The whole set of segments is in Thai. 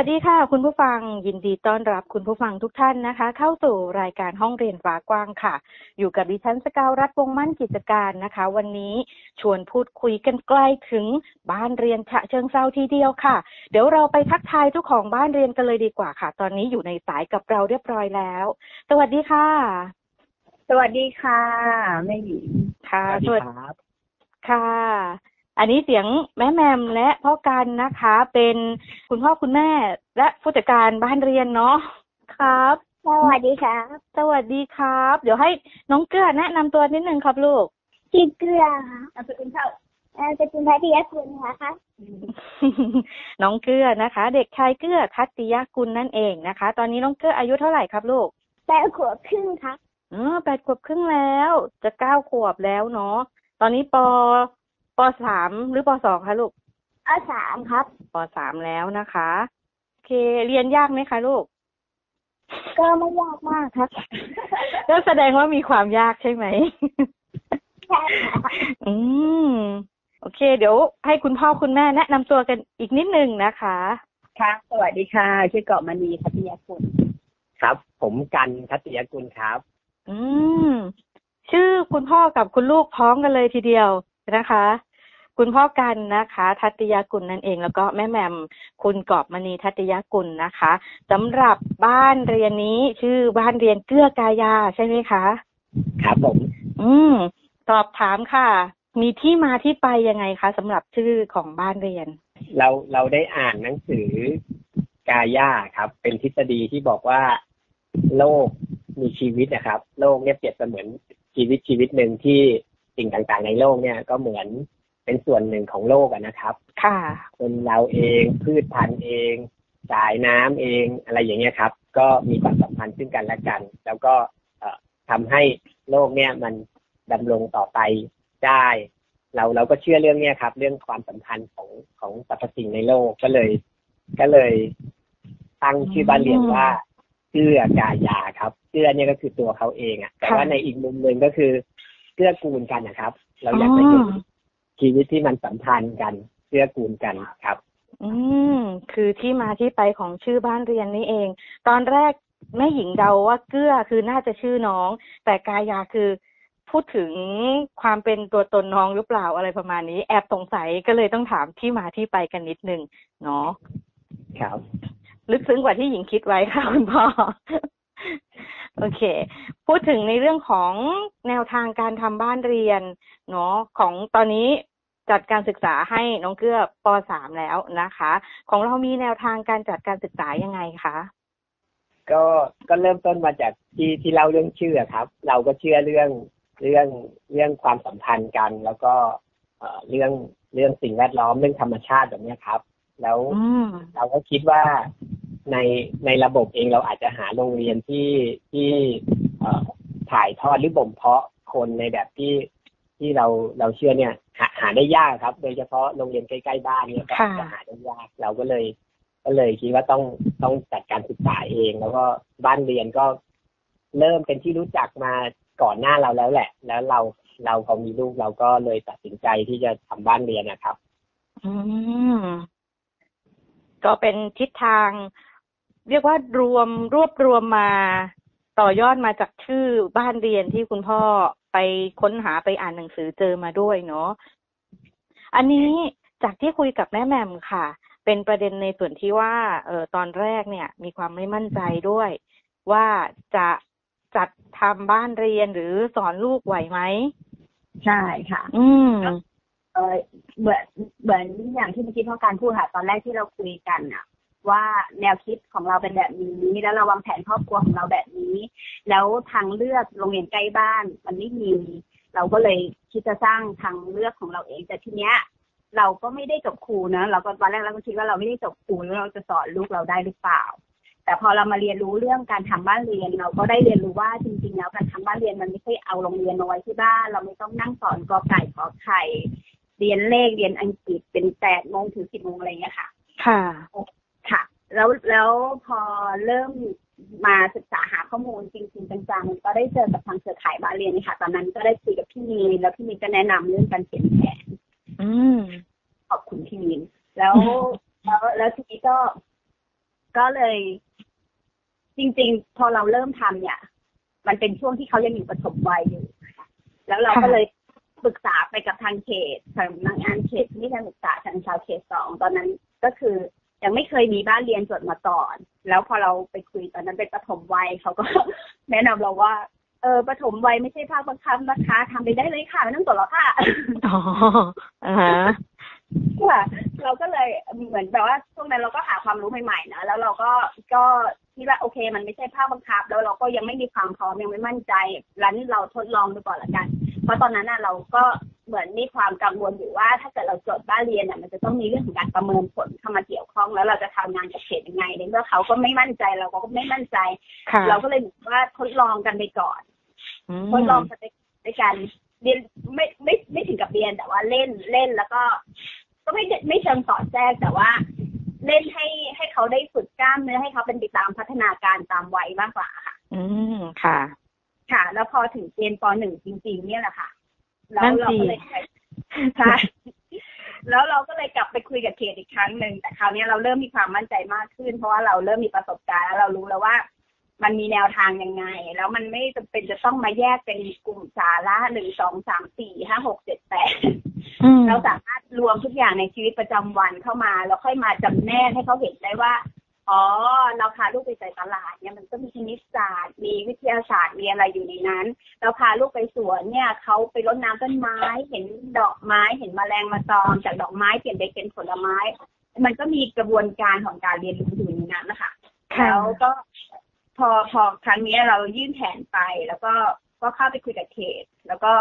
วัสดีค่ะ คุณผู้ฟังยินดีต้อนรับคุณผู้ฟังทุกท่านนะคะ เข้าสู่รายการห้องเรียนฟ้ากว้างค่ะ อยู่กับดิฉันสกาวรัฐวงมั่นกิจการนะคะ วันนี้ชวนพูดคุยกันใกล้ถึงบ้านเรียนฉะเชิงเซาทีเดียวค่ะ เดี๋ยวเราไปทักทายเจ้าของบ้านเรียนกันเลยดีกว่าค่ะ ตอนนี้อยู่ในสายกับเราเรียบร้อยแล้ว สวัสดีค่ะ สวัสดีค่ะแม่หญิงค่ะสวัสดีครับค่ะ อันนี้เสียงแม่แมมและพ่อกันนะคะ เป็นคุณพ่อคุณแม่และผู้จัดการบ้านเรียนเนาะครับ สวัสดีครับ สวัสดีครับ เดี๋ยวให้น้องเกลือแนะนำตัวนิดนึงครับลูกชื่อเกลือค่ะนามสกุลเท่าเออสกุลพัทยาคุณนะคะน้องเกลือนะคะ เด็กชายเกลือทัตติยกุลนั่นเองนะคะ ตอนนี้น้องเกลืออายุเท่าไหร่ครับลูกแปดขวบครึ่งครับเออแปดขวบครึ่งแล้ว จะเก้าขวบแล้วเนาะตอนนี้ป ปสามหรือปสองคะลูกเอาสามครับปสามแล้วนะคะโอเค เรียนยากไหมคะลูก ก็ไม่ยากมากครับก็แสดงว่ามีความยากใช่ไหมใช่ค่ะอืมโอเค เดี๋ยวให้คุณพ่อคุณแม่แนะนำตัวกันอีกนิดนึงนะคะครับสวัสดีค่ะ ชื่อเกาะมณีพัทยาคุณครับ ผมกันทัตยกุลครับ อืม ชื่อคุณพ่อกับคุณลูกพ้องกันเลยทีเดียวนะคะ คุณพ่อกันนะคะ ทัตยกุลนั่นเอง แล้วก็แม่แหม่มคุณกอบมณีทัตยกุลนะคะสำหรับบ้านเรียนนี้ชื่อบ้านเรียนเกื้อกายาใช่ไหมคะครับผมอืมสอบถามค่ะ มีที่มาที่ไปยังไงคะสำหรับชื่อของบ้านเรียน เราเราได้อ่านหนังสือกายาครับ เป็นทฤษฎีที่บอกว่าโลกมีชีวิตนะครับ โลกเนี่ยเปรียบเสมือนชีวิตชีวิตหนึ่งที่สิ่งต่างๆ ในโลกเนี่ยก็เหมือน เป็นส่วนหนึ่งของโลกอะนะครับ ค่ะ คนเราเองพืชพันธุ์เอง สายน้ำเองอะไรอย่างเงี้ยครับ ก็มีความสัมพันธ์ซึ่งกันและกัน แล้วก็เอ่อทำให้โลกเนี่ยมันดำรงต่อไปได้ เราเราก็เชื่อเรื่องเนี้ยครับ เรื่องความสัมพันธ์ของของสรรพสิ่งในโลกก็เลย ก็เลยตั้งชื่อบ้านเรียนว่าเกื้อกายาครับเกื้อเนี่ยก็คือตัวเขาเองอะแต่ว่าในอีกมุมหนึ่งก็คือเกื้อกูลกันนะครับ เราอยากจะเห็นอ๋อ ชีวิตที่มันสัมพันธ์กันเกื้อกูลกันครับ อืม คือที่มาที่ไปของชื่อบ้านเรียนนี่เอง ตอนแรกแม่หญิงเดาว่าเกื้อคือน่าจะชื่อน้อง แต่กายาคือพูดถึงความเป็นตัวตนน้องหรือเปล่าอะไรประมาณนี้ แอบสงสัยก็เลยต้องถามที่มาที่ไปกันนิดนึงเนาะครับ ลึกซึ้งกว่าที่หญิงคิดไว้ค่ะคุณพ่อ โอเค พูดถึงในเรื่องของแนวทางการทำบ้านเรียนเนาะของตอนนี้จัดการศึกษาให้น้องเกื้อปสามแล้วนะคะ ของเรามีแนวทางการจัดการศึกษายังไงคะก็ก็เริ่มต้นมาจากที่ที่เล่าเรื่องชื่ออะครับ เราก็เชื่อเรื่องเรื่องเรื่องความสัมพันธ์กัน แล้วก็เอ่อเรื่องเรื่องสิ่งแวดล้อมเรื่องธรรมชาติแบบเนี้ยครับ แล้วอืมเราก็คิดว่า ในในระบบเองเราอาจจะหาโรงเรียนที่ที่เอ่อถ่ายทอดหรือบ่มเพาะคนในแบบที่ที่เราเราเชื่อเนี่ย หาหาได้ยากครับ โดยเฉพาะโรงเรียนใกล้ๆบ้านเนี่ยก็ค่ะจะหาได้ยากเราก็เลย ก็เลยคิดว่าต้องต้องจัดการศึกษาเอง แล้วก็บ้านเรียนก็เริ่มเป็นที่รู้จักมาก่อนหน้าเราแล้วแหละ แล้วเราเราพอมีลูกเราก็เลยตัดสินใจที่จะทำบ้านเรียนนะครับ อืมก็เป็นทิศทาง เรียกว่ารวมรวบรวมมาต่อยอดมาจากชื่อบ้านเรียนที่คุณพ่อไปค้นหาไปอ่านหนังสือเจอมาด้วยเนาะอันนี้จากที่คุยกับแม่แหม่มค่ะ เป็นประเด็นในส่วนที่ว่าเออตอนแรกเนี่ย มีความไม่มั่นใจด้วย ว่าจะจัดทำบ้านเรียนหรือสอนลูกไหวไหมใช่ค่ะ อืมเออเหมือนเหมือนอย่างที่เมื่อกี้พ่อการพูดค่ะ ตอนแรกที่เราคุยกันอะ ว่าแนวคิดของเราเป็นแบบนี้ แล้วเราวางแผนครอบครัวของเราแบบนี้ แล้วทางเลือกโรงเรียนใกล้บ้านมันไม่มี เราก็เลยคิดจะสร้างทางเลือกของเราเอง แต่ทีเนี้ย เราก็ไม่ได้จบครูนะเราก็ตอนแรกเราก็คิดว่าเราไม่ได้จบครูแล้วเราจะสอนลูกเราได้หรือเปล่า แต่พอเรามาเรียนรู้เรื่องการทำบ้านเรียน เราก็ได้เรียนรู้ว่าจริงๆแล้วการทำบ้านเรียนมันไม่ใช่เอาโรงเรียนมาไว้ที่บ้าน เราไม่ต้องนั่งสอนกอไก่ขอไข่เรียนเลขเรียนอังกฤษเป็นแปดโมงถึงสิบโมงอะไรอย่างเงี้ยค่ะ ค่ะ ค่ะ แล้วแล้วพอเริ่มมาศึกษาหาข้อมูลจริงๆจังๆก็ได้เจอกับทางเครือข่ายบาเรียนนี่ค่ะ ตอนนั้นก็ได้คุยกับพี่มีนแล้วพี่มีนก็แนะนำเรื่องการเขียนแผนอืมขอบคุณพี่มีนแล้วแล้วแล้วทีนี้ก็ ก็เลย จริง ๆ พอเราเริ่มทำเนี่ย มันเป็นช่วงที่เขายังอยู่ประถมวัยอยู่ค่ะแล้วเราก็ค่ะเลยปรึกษาไปกับทางเขตทางงานเขตที่การศึกษาทางชาวเขตสองตอนนั้นก็คือ ยังไม่เคยมีบ้านเรียนจดมาก่อน แล้วพอเราไปคุยตอนนั้นเป็นประถมวัยเขาก็ แนะนำเราว่า เออประถมวัยไม่ใช่ภาคบังคับนะคะทำไปได้เลยค่ะไม่ต้องจดหรอกค่ะอ๋ออ่าฮะค่ะเราก็เลยเหมือนแบบว่าช่วงนั้นเราก็หาความรู้ใหม่ๆนะแล้วเราก็ก็คิดว่าโอเค มันไม่ใช่ภาคบังคับ แล้วเราก็ยังไม่มีความพร้อมยังไม่มั่นใจรั้นเราทดลองดูก่อนละกัน เพราะตอนนั้นน่ะเราก็เหมือนมีความกังวลอยู่ว่า ถ้าเกิดเราจดบ้านเรียนน่ะมันจะต้องมีเรื่องของการประเมินผลเข้ามาเกี่ยวข้อง แล้วเราจะทำงานกับเขตยังไงในเมื่อเขาก็ไม่มั่นใจเราก็ไม่มั่นใจค่ะเราก็เลยบอกว่าทดลองกันไปก่อนอืมทดลองกันในการเรียนไม่ไม่ไม่ถึงกับเรียนแต่ว่าเล่นเล่นแล้วก็ ก็ไม่ไม่เชิงสอนแทรกแต่ว่าเล่นให้ให้เขาได้ฝึกกล้ามเนื้อให้เขาเป็นไปตามพัฒนาการตามวัยมากกว่าค่ะ อืมค่ะ ค่ะ แล้วพอถึงเกณฑ์ปหนึ่งจริง ๆ เนี่ยแหละค่ะแล้วนั่นเราสิก็เลยใช่แล้วเราก็เลยกลับไปคุยกับเขตอีกครั้งหนึ่งแต่คราวนี้เราเริ่มมีความมั่นใจมากขึ้น เพราะว่าเราเริ่มมีประสบการณ์แล้วเรารู้แล้วว่า มันมีแนวทางยังไง แล้วมันไม่จำเป็นจะต้องมาแยกเป็นกลุ่มสาระหนึ่งสองสามสี่ห้าหกเจ็ดแปดอืมเราสามารถรวมทุกอย่างในชีวิตประจำวันเข้ามา แล้วค่อยมาจำแนกให้เขาเห็นได้ว่า อ๋อเราพาลูกไปใส่ตลาดเนี่ยมันก็มีคณิตศาสตร์ มีวิทยาศาสตร์มีอะไรอยู่ในนั้น เราพาลูกไปสวนเนี่ยเขาไปรดน้ำต้นไม้ เห็นดอกไม้เห็นแมลงมาตอมจากดอกไม้เปลี่ยนไปเป็นผลไม้ มันก็มีกระบวนการของการเรียนรู้อยู่ในนั้นนะคะแล้วก็พอพอครั้งนี้เรายื่นแผนไปแล้วก็ก็เข้าไปคุยกับเขตแล้วก็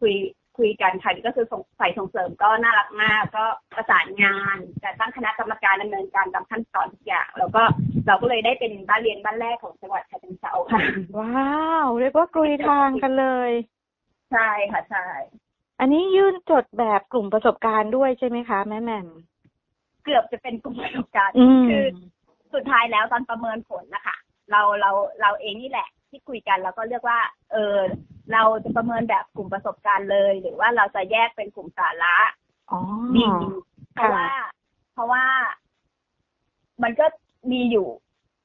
คุย คุยกันค่ะก็คือส่งฝ่ายส่งเสริมก็น่ารักมาก ก็ประสานงานการตั้งคณะกรรมการดำเนินการตามขั้นตอนทุกอย่าง แล้วก็เราก็เลยได้เป็นบ้านเรียนบ้านแรกของจังหวัดฉะเชิงเทราค่ะ ว้าวเรียกว่ากลุยทางกันเลย ใช่ค่ะใช่อันนี้ยื่นจดแบบกลุ่มประสบการณ์ด้วยใช่ไหมคะแม่แหม่มเกือบจะเป็นกลุ่มประสบการณ์อืมคือสุดท้ายแล้วตอนประเมินผลนะคะเราเราเราเองนี่แหละ ที่คุยกันแล้วก็เลือกว่า เออเราจะประเมินแบบกลุ่มประสบการณ์เลย หรือว่าเราจะแยกเป็นกลุ่มสาระอ๋อดีเพราะว่า เพราะว่า มันก็มีอยู่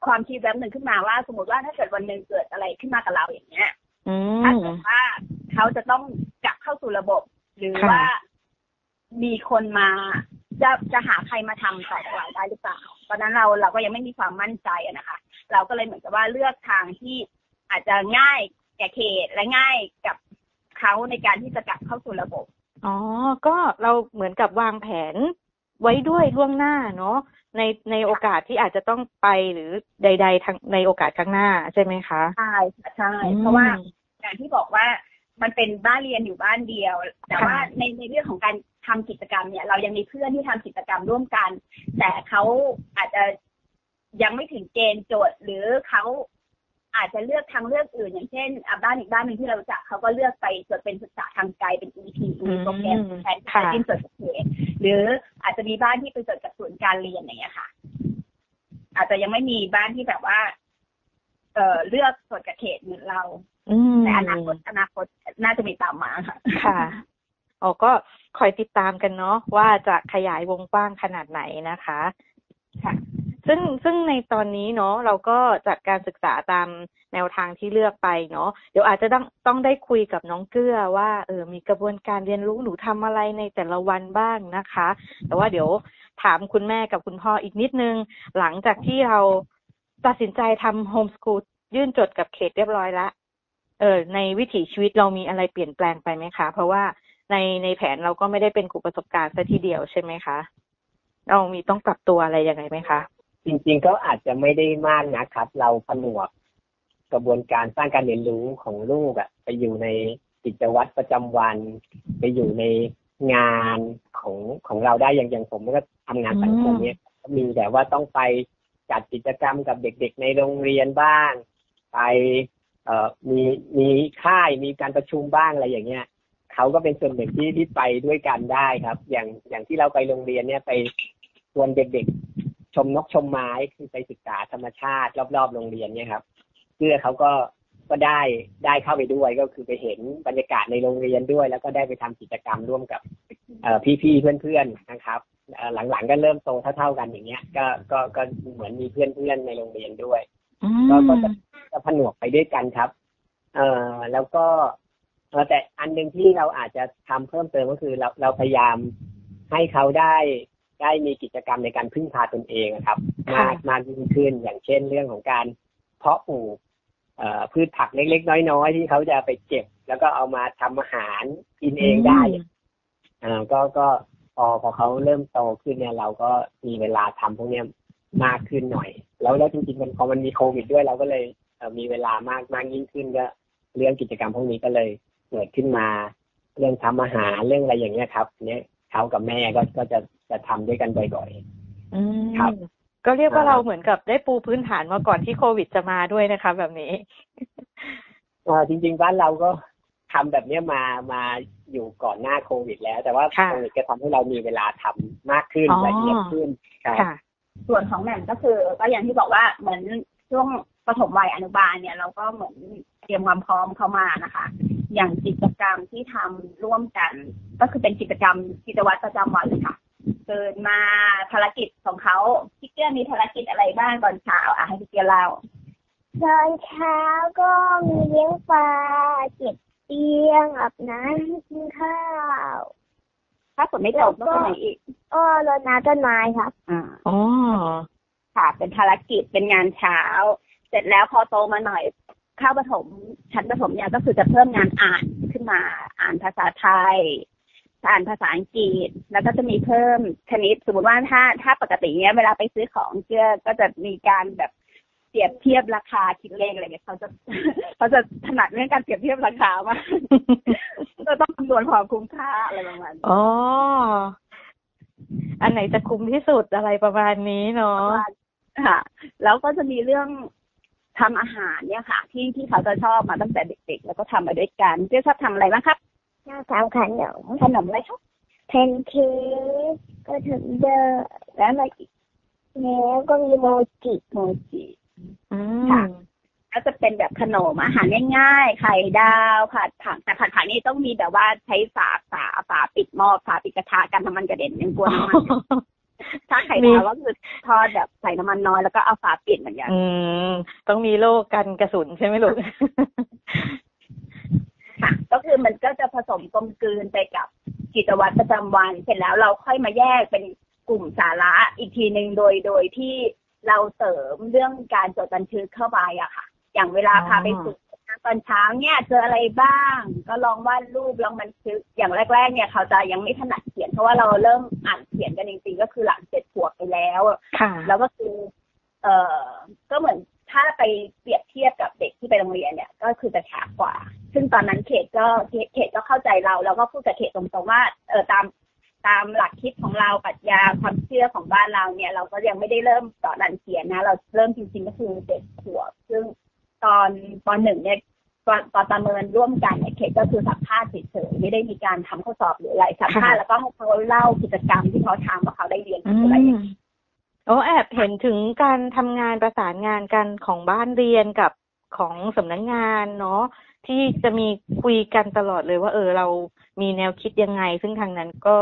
ความคิดแบบหนึ่งขึ้นมาว่า สมมติว่าถ้าเกิดวันหนึ่งเกิดอะไรขึ้นมากับเราอย่างเงี้ยอืถ้ามเกิดว่าเขาจะต้องกลับเข้าสู่ระบบ หรือค่ะว่ามีคนมาจะจะหาใครมาทำต่อจากเราได้หรือเปล่า ตอนนั้นเราเราก็ยังไม่มีความมั่นใจอะนะคะ เราก็เลยเหมือนกับว่าเลือกทางที่ อาจจะง่ายแก่เขตและง่ายกับเขาในการที่จะกลับเข้าสู่ระบบ อ๋อ ก็เราเหมือนกับวางแผนไว้ด้วยล่วงหน้าเนาะในในโอกาสที่อาจจะต้องไปหรือใด ๆทางในโอกาสข้างหน้าใช่ไหมคะใช่ค่ะใช่เพราะว่าอย่างที่บอกว่ามันเป็นบ้านเรียนอยู่บ้านเดียว แต่ว่าในในเรื่องของการทำกิจกรรมเนี่ย เรายังมีเพื่อนที่ทำกิจกรรมร่วมกัน แต่เขาอาจจะยังไม่ถึงเกณฑ์โจทย์ หรือเขา อาจจะเลือกทางเลือกอื่น อย่างเช่นอะบ้านอีกบ้านหนึ่งที่เรารู้จักเขาก็เลือกไปจดเป็นศึกษาทางไกลเป็น EP มีโปรแกรมแทนที่จะจิ้มจดกับเขตหรืออาจจะมีบ้านที่ไปจดกับศูนย์การเรียนอย่างเงี้ยค่ะ อาจจะยังไม่มีบ้านที่แบบว่า เอ่อเลือกจดกับเขตเหมือนเราอืมแต่อนาคตอนาคตน่าจะมีตามมาค่ะ ค่ะอ๋อก็คอยติดตามกันเนาะว่าจะขยายวงกว้างขนาดไหนนะคะ ค่ะ ซึ่งซึ่งในตอนนี้เนาะเราก็จัดการศึกษาตามแนวทางที่เลือกไปเนาะเดี๋ยวอาจจะต้องต้องได้คุยกับน้องเกื้อว่าเออมีกระบวนการเรียนรู้หนูทำอะไรในแต่ละวันบ้างนะคะ แต่ว่าเดี๋ยวถามคุณแม่กับคุณพ่ออีกนิดนึง หลังจากที่เราตัดสินใจทำโฮมสกูลยื่นจดกับเขตเรียบร้อยแล้วเออในวิถีชีวิตเรามีอะไรเปลี่ยนแปลงไปไหมคะ เพราะว่าในในแผนเราก็ไม่ได้เป็นกลุ่มประสบการณ์ซะทีเดียวใช่ไหมคะ เรามีต้องปรับตัวอะไรยังไงไหมคะ จริงๆก็อาจจะไม่ได้มากนะครับ เราผนวกกระบวนการสร้างการเรียนรู้ของลูกอะไปอยู่ในกิจวัตรประจำวัน ไปอยู่ในงานของของเราได้อย่างอย่างผมก็ทำงานสังคมเนี่ยมีแต่ว่าต้องไปจัดกิจกรรมกับเด็กๆ ในโรงเรียนบ้าง ไปเอ่อมีมีค่ายมีการประชุมบ้างอะไรอย่างเงี้ยเขาก็เป็นส่วนหนึ่งที่ที่ไปด้วยกันได้ครับ อย่างอย่างที่เราไปโรงเรียนเนี่ยไปชวนเด็กๆ ชมนกชมไม้คือไปศึกษาธรรมชาติรอบๆโรงเรียนเนี่ยครับเพื่อเขาก็ก็ได้ได้เข้าไปด้วยก็คือไปเห็นบรรยากาศในโรงเรียนด้วย แล้วก็ได้ไปทำกิจกรรมร่วมกับเอ่อพี่ๆเพื่อนๆนะครับเอ่อหลังๆก็เริ่มโตเท่าๆกันอย่างเงี้ย ก็ก็ก็เหมือนมีเพื่อนๆในโรงเรียนด้วยอืก็ก็มจะจะผนวกไปด้วยกันครับ เอ่อแล้วก็เอ่อแต่อันหนึ่งที่เราอาจจะทำเพิ่มเติมก็คือเราเราพยายามให้เขาได้ ได้มีกิจกรรมในการพึ่งพาตนเองอะครับมากมากยิ่งขึ้นอย่างเช่นเรื่องของการเพาะปลูกเอ่อพืชผักเล็ก ๆ น้อย ๆ ที่เขาจะไปเก็บ แล้วก็เอามาทำอาหารกินเองได้อ่าก็ก็พอพอเขาเริ่มโตขึ้นเนี่ย เราก็มีเวลาทำพวกเนี้ยมากขึ้นหน่อย แล้วแล้วจริงๆมันพอมันมีโควิดด้วยเราก็เลยเอ่อมีเวลามากมากยิ่งขึ้นก็เรื่องกิจกรรมพวกนี้ก็เลยเกิดขึ้นมา เรื่องทำอาหารเรื่องอะไรอย่างเงี้ยครับ เนี่ย เขากับแม่ก็ก็จะจะทำด้วยกันบ่อยอืมครับ ก็เรียกว่าอ่าเราเหมือนกับได้ปูพื้นฐานมาก่อนที่โควิดจะมาด้วยนะคะ แบบนี้ๆเอ่อจริง ๆ บ้านเราก็ทำแบบเนี้ยมามาอยู่ก่อนหน้าโควิด แล้ว แต่ว่าค่ะโควิดก็ทำให้เรามีเวลาทำมากขึ้นอ๋อละเอียดขึ้นครับค่ะส่วนของแหม่มก็คือ ก็อย่างที่บอกว่าเหมือนช่วงปฐมวัยอนุบาลเนี่ยเราก็เหมือนเตรียมความพร้อมเข้ามานะคะ อย่างกิจกรรมที่ทำร่วมกัน ก็คือเป็นกิจกรรมกิจวัตรประจำวันเลยค่ะเกิดมาภารกิจของเขาพี่เกี้ยมีภารกิจอะไรบ้างตอนเช้าอะให้พี่เกี้ยเล่าตอนเช้าก็มีเลี้ยงปลาเก็บเตียงอาบน้ำกินข้าวถ้าฝนไม่ตกก็ไปไหนอีกก็รดน้ำต้นไม้ครับอ่าอ๋อค่ะ เป็นภารกิจเป็นงานเช้า เสร็จแล้วพอโตมาหน่อย เข้าประถมชั้นประถมเนี่ยก็คือจะเพิ่มงานอ่านขึ้นมาอ่านภาษาไทยอ่านภาษาอังกฤษแล้วก็จะมีเพิ่มคณิตสมมติว่าถ้าถ้าปกติเนี้ยเวลาไปซื้อของเชื่อก็จะมีการแบบเปรียบเทียบราคาคิดเลขอะไรเงี้ยเขาจะเขาจะถนัดเรื่องการเปรียบเทียบราคามากก็ต้องคำนวณความคุ้มค่าอะไรประมาณนี้อ๋ออันไหนจะคุ้มที่สุดอะไรประมาณนี้เนาะค่ะ แล้วก็จะมีเรื่อง ทำอาหารเนี่ยค่ะ ที่ที่เขาจะชอบมาตั้งแต่เด็กๆ แล้วก็ทำมาด้วยกันเจ๊ชอบทำอะไรบ้างครับน่าทำขนมขนมอะไรครับแพนเค้กก็ถึงเดอร์แล้วอะไรอีกแล้วก็มีโมจิโมจิอืค่ะมก็จะเป็นแบบขนมอาหารง่ายๆไข่ดาวผัดผักแต่ผัดผักนี่ต้องมีแบบว่าใช้ฝาฝาฝาปิดหม้อฝาปิดกระทะกันน้ำมันกระเด็นยังกลัวน้ำมัน ถ้าไข่ดาวก็คือทอดแบบใส่น้ำมันน้อยแล้วก็เอาฝาปิดเหมือนกันอืมต้องมีโล่กันกระสุนใช่ไหมลูกค่ะก็คือมันก็จะผสมกลมกลืนไปกับกิจวัตรประจำวัน เสร็จแล้วเราค่อยมาแยกเป็นกลุ่มสาระอีกทีหนึ่งโดยโดยที่เราเสริมเรื่องการจดบันทึกเข้าไปอะค่ะ อย่างเวลาอ๋อพาไปฝึก ตอนเช้าเนี่ยเจออะไรบ้าง ก็ลองวาดรูปลองบันทึกอย่างแรก ๆ เนี่ยเขาจะยังไม่ถนัดเขียน เพราะว่าเราเริ่มอ่านเขียนกันจริงๆ ก็คือหลังเจ็ดขวบไปแล้วค่ะแล้วก็คือ เอ่อก็เหมือนถ้าไปเปรียบเทียบกับเด็กที่ไปโรงเรียนเนี่ย ก็คือจะช้ากว่า ซึ่งตอนนั้นเขตก็เขตเขตก็เข้าใจเรา แล้วก็พูดกับเขตตรงๆว่าเออตามตามหลักคิดของเราปรัชญาความเชื่อของบ้านเราเนี่ย เราก็ยังไม่ได้เริ่มสอนอ่านเขียนนะ เราเริ่มจริงๆก็คือเด็กขวบซึ่งตอนตอนหนึ่งเนี่ย ตอนตอนประเมินร่วมกันเนี่ยเขตก็คือสัมภาษณ์เฉยๆไม่ได้มีการทำข้อสอบหรืออะไรสัมภาษณ์แล้วก็ให้เขาเล่ากิจกรรมที่เขาทำว่าเขาได้เรียนอือะไรอย่างมเงี้ยโอ้แอบเห็นถึงการทำงานประสานงานกันของบ้านเรียนกับของสำนักงานเนาะที่จะมีคุยกันตลอดเลยว่า เออเรามีแนวคิดยังไง ซึ่งทางนั้นก็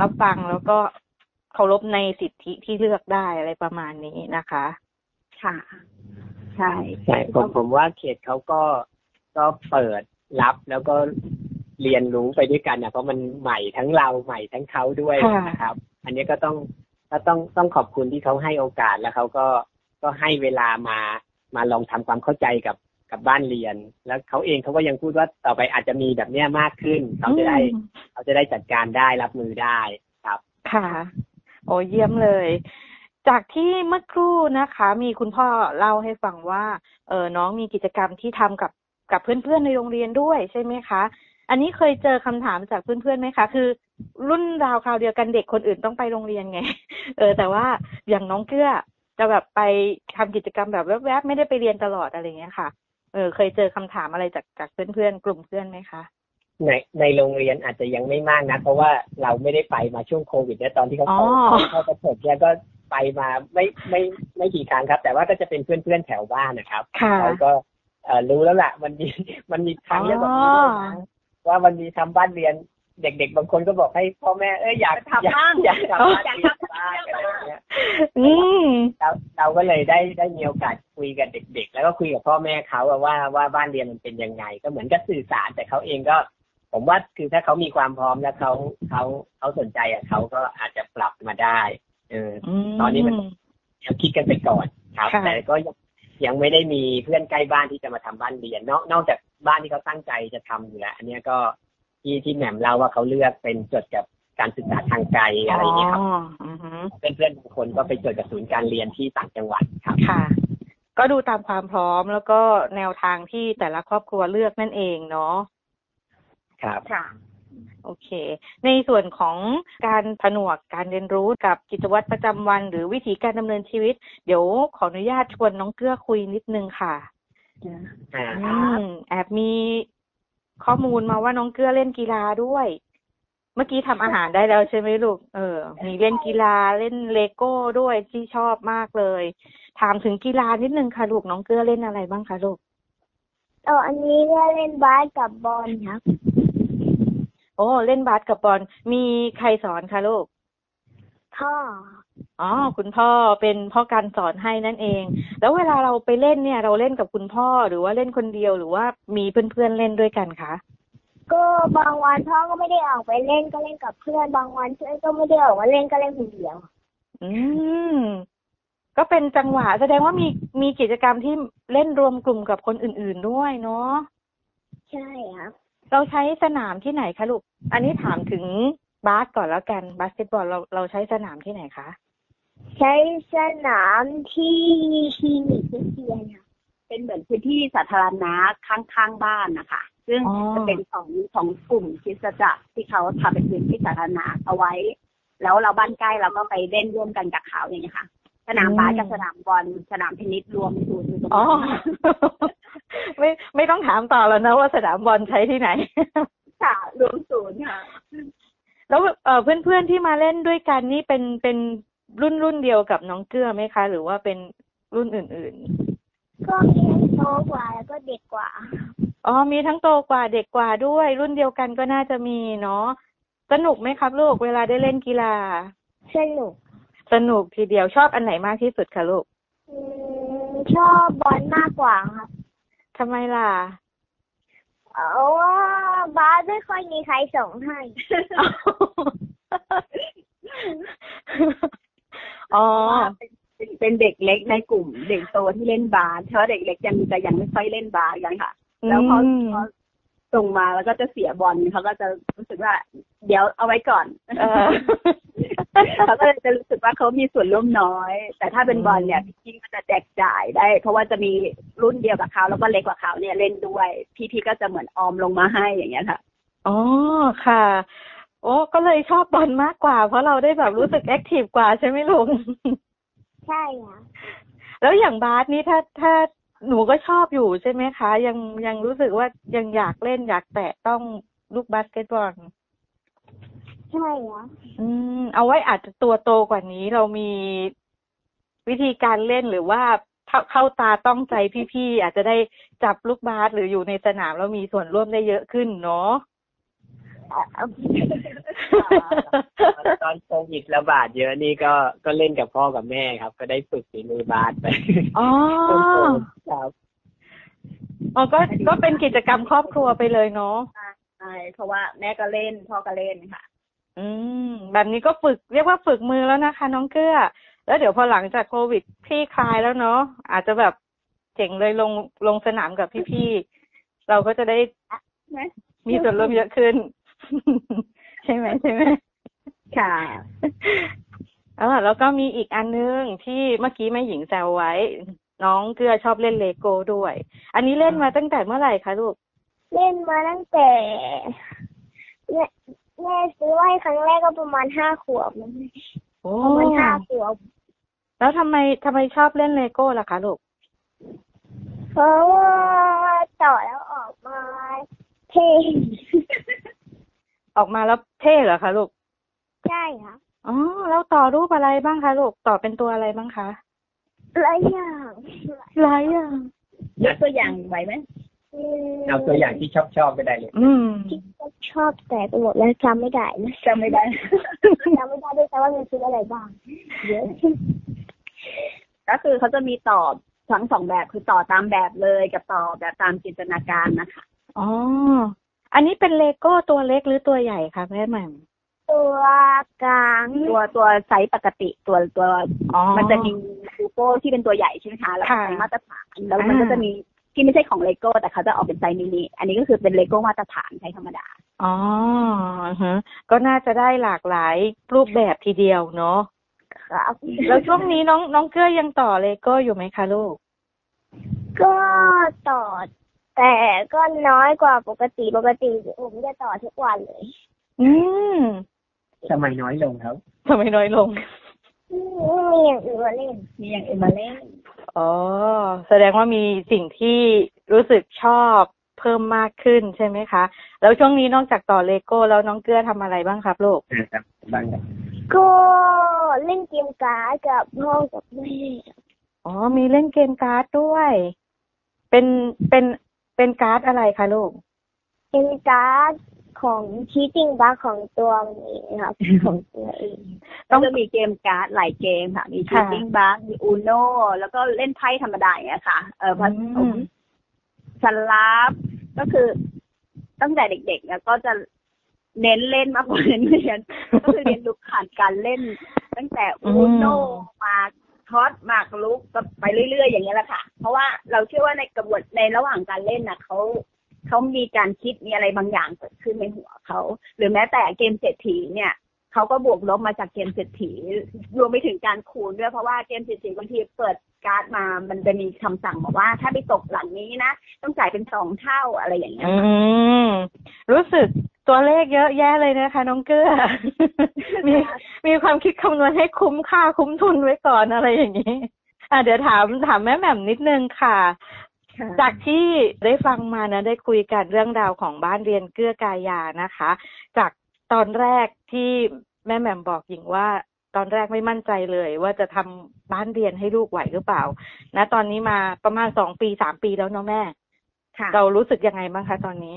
รับฟังแล้วก็เคารพในสิทธิที่เลือกได้อะไรประมาณนี้นะคะ ค่ะ ใช่ใช่ผมผมว่าเขตเขาก็ ก็เปิดรับแล้วก็เรียนรู้ไปด้วยกันนะเพราะมันใหม่ทั้งเราใหม่ทั้งเขาด้วยค่ะนะครับ อันนี้ก็ต้องก็ต้องต้องขอบคุณที่เขาให้โอกาสแล้วเขาก็ก็ให้เวลามามาลองทำความเข้าใจกับกับบ้านเรียน แล้วเขาเองเขาก็ยังพูดว่าต่อไปอาจจะมีแบบเนี้ยมากขึ้นเขาจะได้อืมเขาจะได้จัดการได้รับมือได้ครับ ค่ะ โอ้เยี่ยมเลย จากที่เมื่อครู่นะคะ มีคุณพ่อเล่าให้ฟังว่า เออน้องมีกิจกรรมที่ทำกับ กับเพื่อนๆในโรงเรียนด้วยใช่ไหมคะ อันนี้เคยเจอคำถามจากเพื่อนๆไหมคะ คือ รุ่นราวคราวเดียวกันเด็กคนอื่นต้องไปโรงเรียนไง เออ แต่ว่าอย่างน้องเกื้อจะแบบไปทำกิจกรรมแบบแวบๆไม่ได้ไปเรียนตลอดอะไรเงี้ยค่ะ เออ เคยเจอคำถามอะไรจากจากเพื่อนๆกลุ่มเพื่อนไหมคะในในโรงเรียนอาจจะยังไม่มากนะ เพราะว่าเราไม่ได้ไปมาช่วงโควิดเนี่ยตอนที่เขาอ๋อเข้าเข้าประถมเนี่ยก็ไปมาไม่ไม่ไม่กี่ครั้งครับ แต่ว่าก็จะเป็นเพื่อนเพื่อนๆแถวบ้านนะครับค่ะเขาก็เอ่อ รู้แล้วล่ะมันมีมันมีครั้งเรื่องแบบนี้ด้วยนะว่ามันมีทำบ้านเรียนเด็กๆบางคนก็บอกให้พ่อแม่เอออยากทำบ้างอยากทำบ้านอยากเรียนทำบ้างอะไรอย่างเงี้ยอืมเราเราก็เลยได้ได้มีโอกาสคุยกับเด็ก ๆ แล้วก็คุยกับพ่อแม่เขาอะว่าว่าบ้านเรียนมันเป็นยังไง ก็เหมือนกับสื่อสารแต่เขาเองก็ ผมว่าคือถ้าเขามีความพร้อมแล้วเขาเขาเขาสนใจอะเขาก็อาจจะปรับมาได้ เออตอนนี้มันยังคิดกันไปก่อนครับค่ะแต่ก็ยัง ยังไม่ได้มีเพื่อนใกล้บ้านที่จะมาทำบ้านเรียนนอกนอกจากบ้านที่เขาตั้งใจจะทำอยู่แล้ว อันเนี้ยก็ที่ที่แหม่มเล่าว่าเขาเลือกเป็นจดกับการศึกษาทางไกลอะไรอย่างเงี้ยครับอ๋ออือฮึเพื่อนๆบางคนก็ไปจดกับศูนย์การเรียนที่ต่างจังหวัดครับค่ะ ก็ดูตามความพร้อมแล้วก็แนวทางที่แต่ละครอบครัวเลือกนั่นเองเนาะครับค่ะ โอเค ในส่วนของการผนวกการเรียนรู้กับกิจวัตรประจำวัน หรือวิธีการดำเนินชีวิต เดี๋ยวขออนุญาตชวนน้องเกื้อคุยนิดนึงค่ะอ่าอืมแอบมีข้อมูลมาว่าน้องเกื้อเล่นกีฬาด้วย เมื่อกี้ทำอาหารได้แล้วใช่ไหมลูก เออ มีเล่นกีฬาเล่นเลโก้ด้วยที่ชอบมากเลย ถามถึงกีฬานิดนึงค่ะลูกน้องเกื้อเล่นอะไรบ้างคะลูกเอออันนี้ก็เล่นบาสกับบอลครับโอ้เล่นบาสกับบอลมีใครสอนคะลูก พ่อ อ๋อ คุณพ่อเป็นพ่อการสอนให้นั่นเอง แล้วเวลาเราไปเล่นเนี่ย เราเล่นกับคุณพ่อหรือว่าเล่นคนเดียวหรือว่ามีเพื่อนๆเล่นด้วยกันคะก็บางวันพ่อก็ไม่ได้ออกไปเล่นก็เล่นกับเพื่อนบางวันเพื่อนก็ไม่ได้ออกมาเล่นก็เล่นคนเดียว อืมก็เป็นจังหวะแสดงว่ามีมีกิจกรรมที่เล่นรวมกลุ่มกับคนอื่น ๆด้วยเนาะใช่ครับ เราใช้สนามที่ไหนคะลูก อันนี้ถามถึงบาสก่อนแล้วกันบาสเกตบอลเราเราใช้สนามที่ไหนคะ ใช้สนามที่คลินิกวิทยาครับเป็นเหมือนพื้นที่สาธารณะข้างๆบ้านนะคะซึ่งอ๋อจะเป็นของของกลุ่มคริสตจักรที่เขาทำเป็นพื้นที่สาธารณะเอาไว้ แล้วเราบ้านใกล้เราก็ไปเล่นร่วมกันกับเขาอย่างเงี้ยค่ะ สนามบาสกับสนามบอลสนามเทนนิสรวมศูนย์อยู่ตรงอ๋อนั้น ไม่ไม่ต้องถามต่อแล้วนะว่าสนามบอลใช้ที่ไหน ค่ะรวมศูนย์ค่ะ แล้วเอ่อเพื่อนๆที่มาเล่นด้วยกันนี่เป็นเป็นรุ่นรุ่นเดียวกับน้องเกื้อไหมคะ หรือว่าเป็นรุ่นอื่นก็มีทั้งโตกว่าแล้วก็เด็กกว่าๆอ๋อมีทั้งโตกว่าเด็กกว่าด้วย รุ่นเดียวกันก็น่าจะมีเนาะสนุกไหมครับลูกเวลาได้เล่นกีฬาสนุกสนุกทีเดียวชอบอันไหนมากที่สุดคะลูกอืมชอบบอลมากกว่าครับ ทำไมล่ะ เอาว่าบาสไม่ค่อยมีใครส่งให้ อ๋อ เป็นเป็นเด็กเล็กในกลุ่ม เด็กโตที่เล่นบาสเพราะเด็กเล็กยังจะยังไม่ค่อยเล่นบาสกันค่ะ แล้วพออืม พอส่งมาแล้วก็จะเสียบอลเขาก็จะรู้สึกว่า เดี๋ยวเอาไว้ก่อน เออ เขาก็เลยจะรู้สึกว่าเขามีส่วนร่วมน้อย แต่ถ้าเป็นบอลเนี่ยพี่ก็จะแจกจ่ายได้ เพราะว่าจะมีรุ่นเดียวกับเขาแล้วก็เล็กกว่าเขาเนี่ยเล่นด้วย พี่ๆก็จะเหมือนออมลงมาให้อย่างเงี้ยค่ะอ๋อค่ะ โอ้ก็เลยชอบบอลมากกว่า เพราะเราได้แบบรู้สึกแอคทีฟกว่าใช่ไหมลุงใช่ครับแล้วอย่างบาสนี่ถ้าถ้าหนูก็ชอบอยู่ใช่ไหมคะ ยังยังรู้สึกว่ายังอยากเล่นอยากแตะต้องลูกบาสเกตบอล ใช่ครับอืม เอาไว้อาจจะตัวโตกว่านี้เรามีวิธีการเล่นหรือว่าเข้าเข้าตาต้องใจพี่ๆอาจจะได้จับลูกบาสหรืออยู่ในสนามแล้วมีส่วนร่วมได้เยอะขึ้นเนาะเอ่อตอนโควิดระบาดเยอะนี่ก็ก็เล่นกับพ่อกับแม่ครับ ก็ได้ฝึกฝีมือบาสไปอ๋อครับอ๋อก็ก็เป็นกิจกรรมครอบครัวไปเลยเนาะใช่เพราะว่าแม่ก็เล่นพ่อก็เล่นค่ะ อืมแบบนี้ก็ฝึกเรียกว่าฝึกมือแล้วนะคะ น้องเกื้อ แล้วเดี๋ยวพอหลังจากโควิดคลี่คลายแล้วเนาะอาจจะแบบเจ๋งเลยลงลงสนามกับพี่ๆเราก็จะได้มีส่วนร่วมเยอะขึ้น ใช่ไหมใช่ไหมค่ะเออแล้วก็มีอีกอันนึงที่เมื่อกี้แม่หญิงแซวไว้ น้องเกลือชอบเล่นเลโก้ด้วย อันนี้เล่นมาตั้งแต่เมื่อไหร่คะลูก เล่นมาตั้งแต่ แม่แม่ซื้อไว้ครั้งแรกก็ประมาณห้าขวบนะโอ้ประมาณห้าขวบแล้วทำไมทำไมชอบเล่นเลโก้ล่ะคะลูกเพราะว่าต่อแล้วออกมาเท่ออกมาแล้วเท่เหรอคะลูกใช่ค่ะอ๋อแล้วต่อรูปอะไรบ้างคะลูกต่อเป็นตัวอะไรบ้างคะหลายอย่างหลายอย่างยกตัวอย่างไหวไหมอืม เอาตัวอย่างที่ชอบชอบๆก็ได้เลยอืมที่ชอบแต่ไปหมดแล้วจำไม่ได้นะจำไม่ได้จำไม่ได้ด้วยซ้ำว่ามันคืออะไรบ้างเยอะก็คือเขาจะมีต่อทั้งสองแบบคือต่อตามแบบเลยกับต่อแบบตามจินตนาการนะคะอ๋ออันนี้เป็นเลโก้ตัวเล็กหรือตัวใหญ่คะแม่แหม่มตัวกลางตัวตัวไซส์ปกติตัวตัวอ๋อมันจะมีเลโก้ที่เป็นตัวใหญ่ใช่ไหมคะแล้วค่ะไซส์มาตรฐานแล้วมันก็อ่าจะมี ที่ไม่ใช่ของเลโก้แต่เขาจะออกเป็นไซส์มินิอันนี้ก็คือเป็นเลโก้มาตรฐานไซส์ธรรมดาอ๋ออือฮะก็น่าจะได้หลากหลายรูปแบบทีเดียวเนาะครับแล้วช่วงนี้น้องน้องเกื้อยังต่อเลโก้อยู่ไหมคะลูก ก็ต่อ แต่ก็น้อยกว่าปกติปกติผมจะต่อทุกวันเลย อืมสมัยน้อยลงครับทำไมน้อยลงอืมมีอย่างอื่นมาเล่นมีอย่างอื่นมาเล่น อ๋อ แสดงว่ามีสิ่งที่รู้สึกชอบเพิ่มมากขึ้นใช่ไหมคะ แล้วช่วงนี้นอกจากต่อเลโก้แล้วน้องเกื้อทำอะไรบ้างครับลูกนะครับบ้างครับก็เล่นเกมการ์ดกับพ่อกับแม่อ๋อ มีเล่นเกมการ์ดด้วย เป็นเป็นเป็นการ์ดอะไรคะลูก เป็นการ์ด ของ Cheating Bug ของตัวมันเองครับของตัวเองต้ก็องจะมีเกมการ์ดหลายเกมค่ะ มี Cheating Bug มี Unoแล้วก็เล่นไพ่ธรรมดาอย่างเงี้ยค่ะ เออผสอืมมสลับก็คือตั้งแต่เด็กๆเนี่ยก็จะเน้นเล่นมากกว่าเน้นเรียนก็คือเรียนรู้ผ่านการเล่น ตั้งแต่อูโนมาทอสมากลุกก็ไปเรื่อยๆอย่างเงี้ยแหละค่ะ เพราะว่าเราเชื่อว่าในกระบวนในระหว่างการเล่นน่ะเขา เขามีการคิดมีอะไรบางอย่างเกิดขึ้นในหัวเขาหรือแม้แต่เกมเศรษฐีเนี่ยเขาก็บวกลบมาจากเกมเศรษฐีรวมไปถึงการคูณด้วยเพราะว่าเกมเศรษฐีบางทีเปิดการ์ดมามันจะมีคำสั่งบอกว่า ถ้าไปตกหลังนี้นะต้องจ่ายเป็นสองเท่าอะไรอย่างเงี้ยอืมรู้สึกตัวเลขเยอะแยะเลยนะคะ น้องเกื้อมีมีความคิดคำนวณให้คุ้มค่าคุ้มทุนไว้ก่อนอะไรอย่างนี้อะเดี๋ยวถามถามแม่แหม่มนิดนึงค่ะ จากที่ได้ฟังมานะได้คุยกันเรื่องราวของบ้านเรียนเกื้อกายานะคะ จากตอนแรกที่แม่แหม่มบอกหญิงว่าตอนแรกไม่มั่นใจเลย ว่าจะทำบ้านเรียนให้ลูกไหวหรือเปล่า นะ ตอนนี้มาประมาณสองปีสามปีแล้วเนาะแม่ค่ะเรารู้สึกยังไงบ้างคะตอนนี้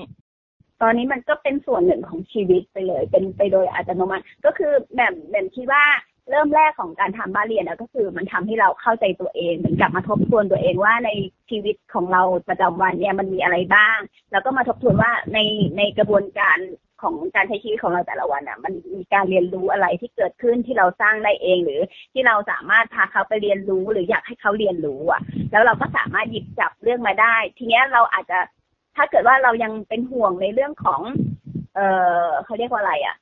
ตอนนี้มันก็เป็นส่วนหนึ่งของชีวิตไปเลย เป็นไปโดยอัตโนมัติ ก็คือแบบแบบคิดว่า เริ่มแรกของการทำบ้านเรียนก็คือ มันทำให้เราเข้าใจตัวเองเหมือนกลับมาทบทวนตัวเองว่าในชีวิตของเราประจำวันเนี่ยมันมีอะไรบ้าง แล้วก็มาทบทวนว่าในในกระบวนการของการใช้ชีวิตของเราแต่ละวันอะ มันมีการเรียนรู้อะไรที่เกิดขึ้นที่เราสร้างได้เอง หรือที่เราสามารถพาเขาไปเรียนรู้หรืออยากให้เขาเรียนรู้อะ แล้วเราก็สามารถหยิบจับเรื่องมาได้ ทีเนี้ยเราอาจจะถ้าเกิดว่าเรายังเป็นห่วงในเรื่องของ เออเขาเรียกว่าอะไรอะ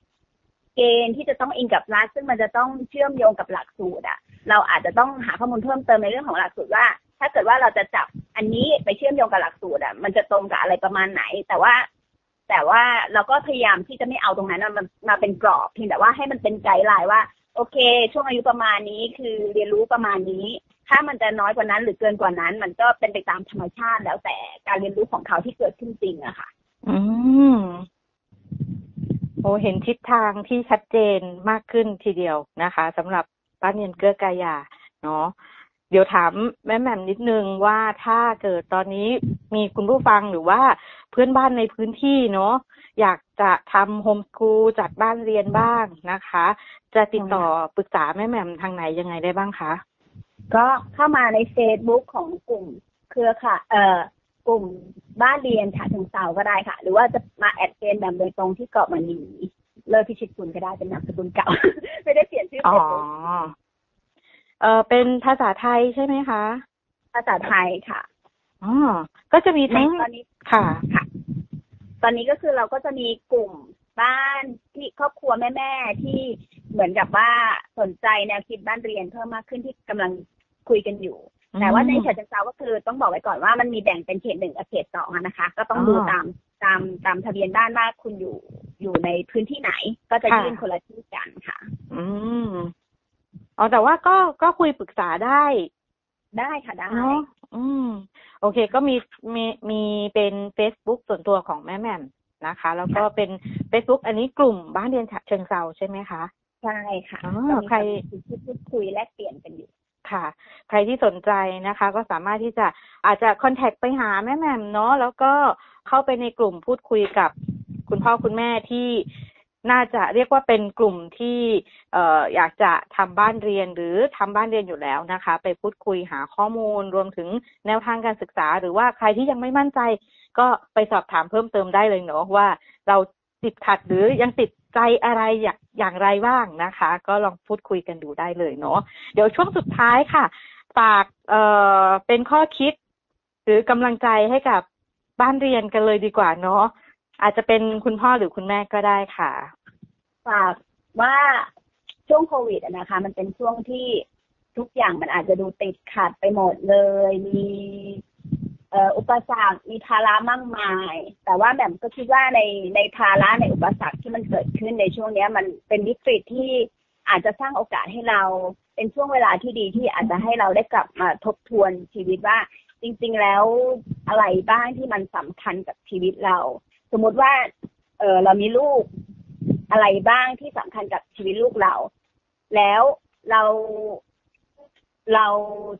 เกณฑ์ที่จะต้องอิงกับรัฐซึ่งมันจะต้องเชื่อมโยงกับหลักสูตรอะ่ะ เราอาจจะต้องหาข้อมูลเพิ่มเติมในเรื่องของหลักสูตรว่า ถ้าเกิดว่าเราจะจับอันนี้ไปเชื่อมโยงกับหลักสูตรอะ่ะ มันจะตรงกับอะไรประมาณไหน แต่ว่า แต่ว่าเราก็พยายามที่จะไม่เอาตรงนั้นมันมาเป็นกรอบเพียงแต่ว่าให้มันเป็นไกด์ไลน์ว่า โอเค ช่วงอายุประมาณนี้คือเรียนรู้ประมาณนี้ ถ้ามันจะน้อยกว่านั้นหรือเกินกว่านั้น มันก็เป็นไปตามธรรมชาติแล้วแต่การเรียนรู้ของเขาที่เกิดขึ้นจริงอะค่ะ อืม โอ้เห็นทิศทางที่ชัดเจนมากขึ้นทีเดียวนะคะสำหรับบ้านเรียนเกื้อกายาเนาะเดี๋ยวถามแม่แหม่มนิดนึงว่าถ้าเกิดตอนนี้มีคุณผู้ฟังหรือว่าเพื่อนบ้านในพื้นที่เนาะอยากจะทำโฮมสคูลจัดบ้านเรียนบ้างนะคะ จะติดต่อปรึกษาแม่แหม่มทางไหนยังไงได้บ้างคะ ก็เข้ามาใน Facebook ของกลุ่มเครือค่ะเอ่อ กลุ่มบ้านเรียนฉะเชิงเซาก็ได้ค่ะ หรือว่าจะมาแอดเฟนแบบโดยตรงที่เกาะมณีเลิศพิชิตกุลก็ได้เป็นนามสกุลเก่า ไม่ได้เปลี่ยนชื่ออ๋อเฟซบุ๊กเออเป็นภาษาไทยใช่ไหมคะ ภาษาไทยค่ะอ๋อก็จะมีทั้งตอนนี้ค่ะ ตอนนี้ก็คือเราก็จะมีกลุ่มบ้านที่ครอบครัวแม่ๆที่เหมือนกับว่าสนใจแนวคิดบ้านเรียนเพิ่มมากขึ้นที่กำลังคุยกันอยู่ แต่ว่าในฉะเชิงเซาก็คือต้องบอกไว้ก่อนว่ามันมีแบ่งเป็นเขตหนึ่งกับเขตสองอะนะคะ ก็ต้องดูตามตามตามทะเบียนบ้านว่าคุณอยู่อยู่ในพื้นที่ไหน ก็จะยื่นคนละที่กันค่ะ อืมอ๋อแต่ว่าก็ก็คุยปรึกษาได้ได้ค่ะได้เนาะอืม โอเค ก็มีมีมีเป็น Facebook ส่วนตัวของแม่แหม่มนะคะ แล้วก็เป็น Facebook อันนี้กลุ่มบ้านเรียนฉะเชิงเซาใช่ไหมคะ ใช่ค่ะอ๋อก็มีใครที่พูดคุยแลกเปลี่ยนกันอยู่ ค่ะ ใครที่สนใจนะคะ ก็สามารถที่จะอาจจะคอนแทคไปหาแม่แหม่มเนาะแล้วก็เข้าไปในกลุ่มพูดคุยกับคุณพ่อคุณแม่ที่น่าจะเรียกว่าเป็นกลุ่มที่เอ่ออยากจะทำบ้านเรียนหรือทำบ้านเรียนอยู่แล้วนะคะ ไปพูดคุยหาข้อมูลรวมถึงแนวทางการศึกษา หรือว่าใครที่ยังไม่มั่นใจ ก็ไปสอบถามเพิ่มเติมได้เลยเนาะว่าเราติดขัดหรือยังติด ใจอะไรอย่างอย่างไรบ้างนะคะ ก็ลองพูดคุยกันดูได้เลยเนาะเดี๋ยวช่วงสุดท้ายค่ะฝากเอ่อเป็นข้อคิด หรือกำลังใจให้กับบ้านเรียนกันเลยดีกว่าเนาะอาจจะเป็นคุณพ่อหรือคุณแม่ก็ได้ค่ะฝากว่าช่วงโควิดนะคะ มันเป็นช่วงที่ทุกอย่างมันอาจจะดูติดขัดไปหมดเลย มี อุปสรรคมีภาระมากมาย แต่ว่าแบบก็คิดว่าในในภาระในอุปสรรคที่มันเกิดขึ้นในช่วงเนี้ยมันเป็นวิกฤตที่อาจจะสร้างโอกาสให้เราเป็นช่วงเวลาที่ดีที่อาจจะให้เราได้กลับมาทบทวนชีวิตว่า จริง ๆ แล้วอะไรบ้างที่มันสำคัญกับชีวิตเรา สมมุติว่า เออเรามีลูกอะไรบ้างที่สำคัญกับชีวิตลูกเรา แล้วเราเรา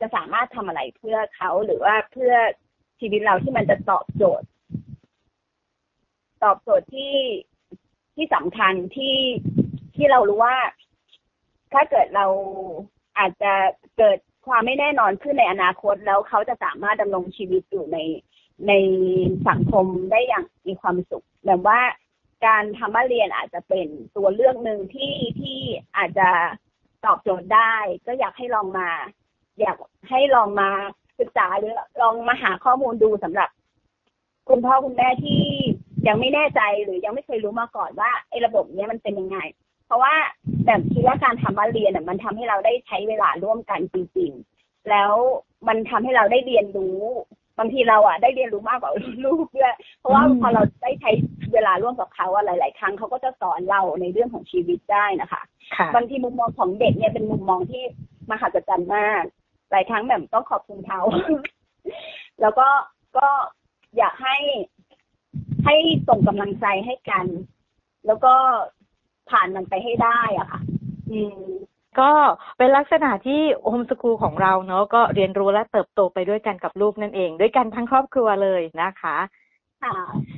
จะสามารถทำอะไรเพื่อเขาหรือว่าเพื่อ ชีวิตเราที่มันจะตอบโจทย์ ตอบโจทย์ที่ที่สำคัญที่ที่เรารู้ว่า ถ้าเกิดเราอาจจะเกิดความไม่แน่นอนขึ้นในอนาคตแล้วเขาจะสามารถดำรงชีวิตอยู่ในในสังคมได้อย่างมีความสุข แบบว่าการทำบ้านเรียนอาจจะเป็นตัวเลือกหนึ่งที่ที่อาจจะตอบโจทย์ได้ ก็อยากให้ลองมา อยากให้ลองมา ศึกษาหรือลองมาหาข้อมูลดูสำหรับ คุณพ่อคุณแม่ที่ยังไม่แน่ใจหรือยังไม่เคยรู้มาก่อนว่าไอ้ระบบเนี้ยมันเป็นยังไง เพราะว่าแบบคิดว่าการทำบ้านเรียนน่ะมันทำให้เราได้ใช้เวลาร่วมกันจริงๆแล้วมันทำให้เราได้เรียนรู้บางทีเราอะได้เรียนรู้มากกว่าลูกด้วยเพราะว่าอืมพอเราได้ใช้เวลาร่วมกับเขาอะหลาย ๆ ครั้งเขาก็จะสอนเราในเรื่องของชีวิตได้นะคะค่ะบางทีมุมมองของเด็กเนี่ยเป็นมุมมองที่มหัศจรรย์มาก หลายครั้งแบบต้องขอบคุณเขา แล้วก็ก็อยากให้ให้ส่งกำลังใจให้กัน แล้วก็ผ่านมันไปให้ได้อะค่ะ อืมก็เป็นลักษณะที่โฮมสกูลของเราเนาะก็เรียนรู้และเติบโตไปด้วยกันกับลูกนั่นเอง ด้วยกันทั้งครอบครัวเลยนะคะ ค่ะ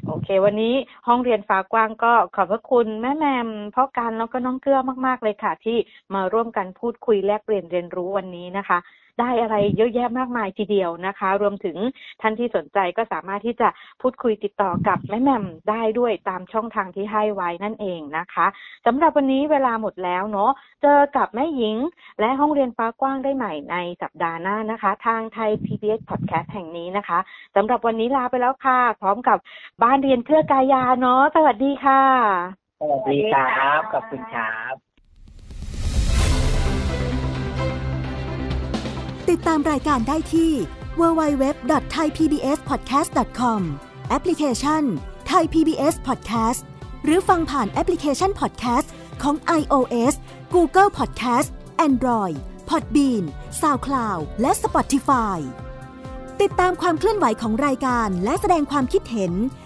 โอเค วันนี้ห้องเรียนฟ้ากว้างก็ขอบพระคุณแม่แมมพ่อกันแล้วก็น้องเกลือมากๆเลยค่ะ ที่มาร่วมกันพูดคุยแลกเปลี่ยนเรียนรู้วันนี้นะคะ ได้อะไรเยอะแยะมากมายทีเดียวนะคะ รวมถึงท่านที่สนใจก็สามารถที่จะพูดคุยติดต่อกับแม่แมมได้ด้วยตามช่องทางที่ให้ไว้นั่นเองนะคะสำหรับวันนี้เวลาหมดแล้วเนาะเจอกับแม่หญิง และห้องเรียนฟ้ากว้างได้ใหม่ในสัปดาห์หน้านะคะ ทางไทย PBS Podcast แห่งนี้นะคะสำหรับวันนี้ลาไปแล้วค่ะ พร้อมกับบ้านเรียนเครือกายาเนาะสวัสดีค่ะ สวัสดีครับขอบคุณครับ ติดตามรายการได้ที่ www.thaipbspodcast.com แอปพลิเคชัน Thai PBS Podcast หรือฟังผ่านแอปพลิเคชัน Podcast ของ iOS Google Podcast Android Podbean SoundCloud และ Spotify ติดตามความเคลื่อนไหวของรายการและแสดงความคิดเห็น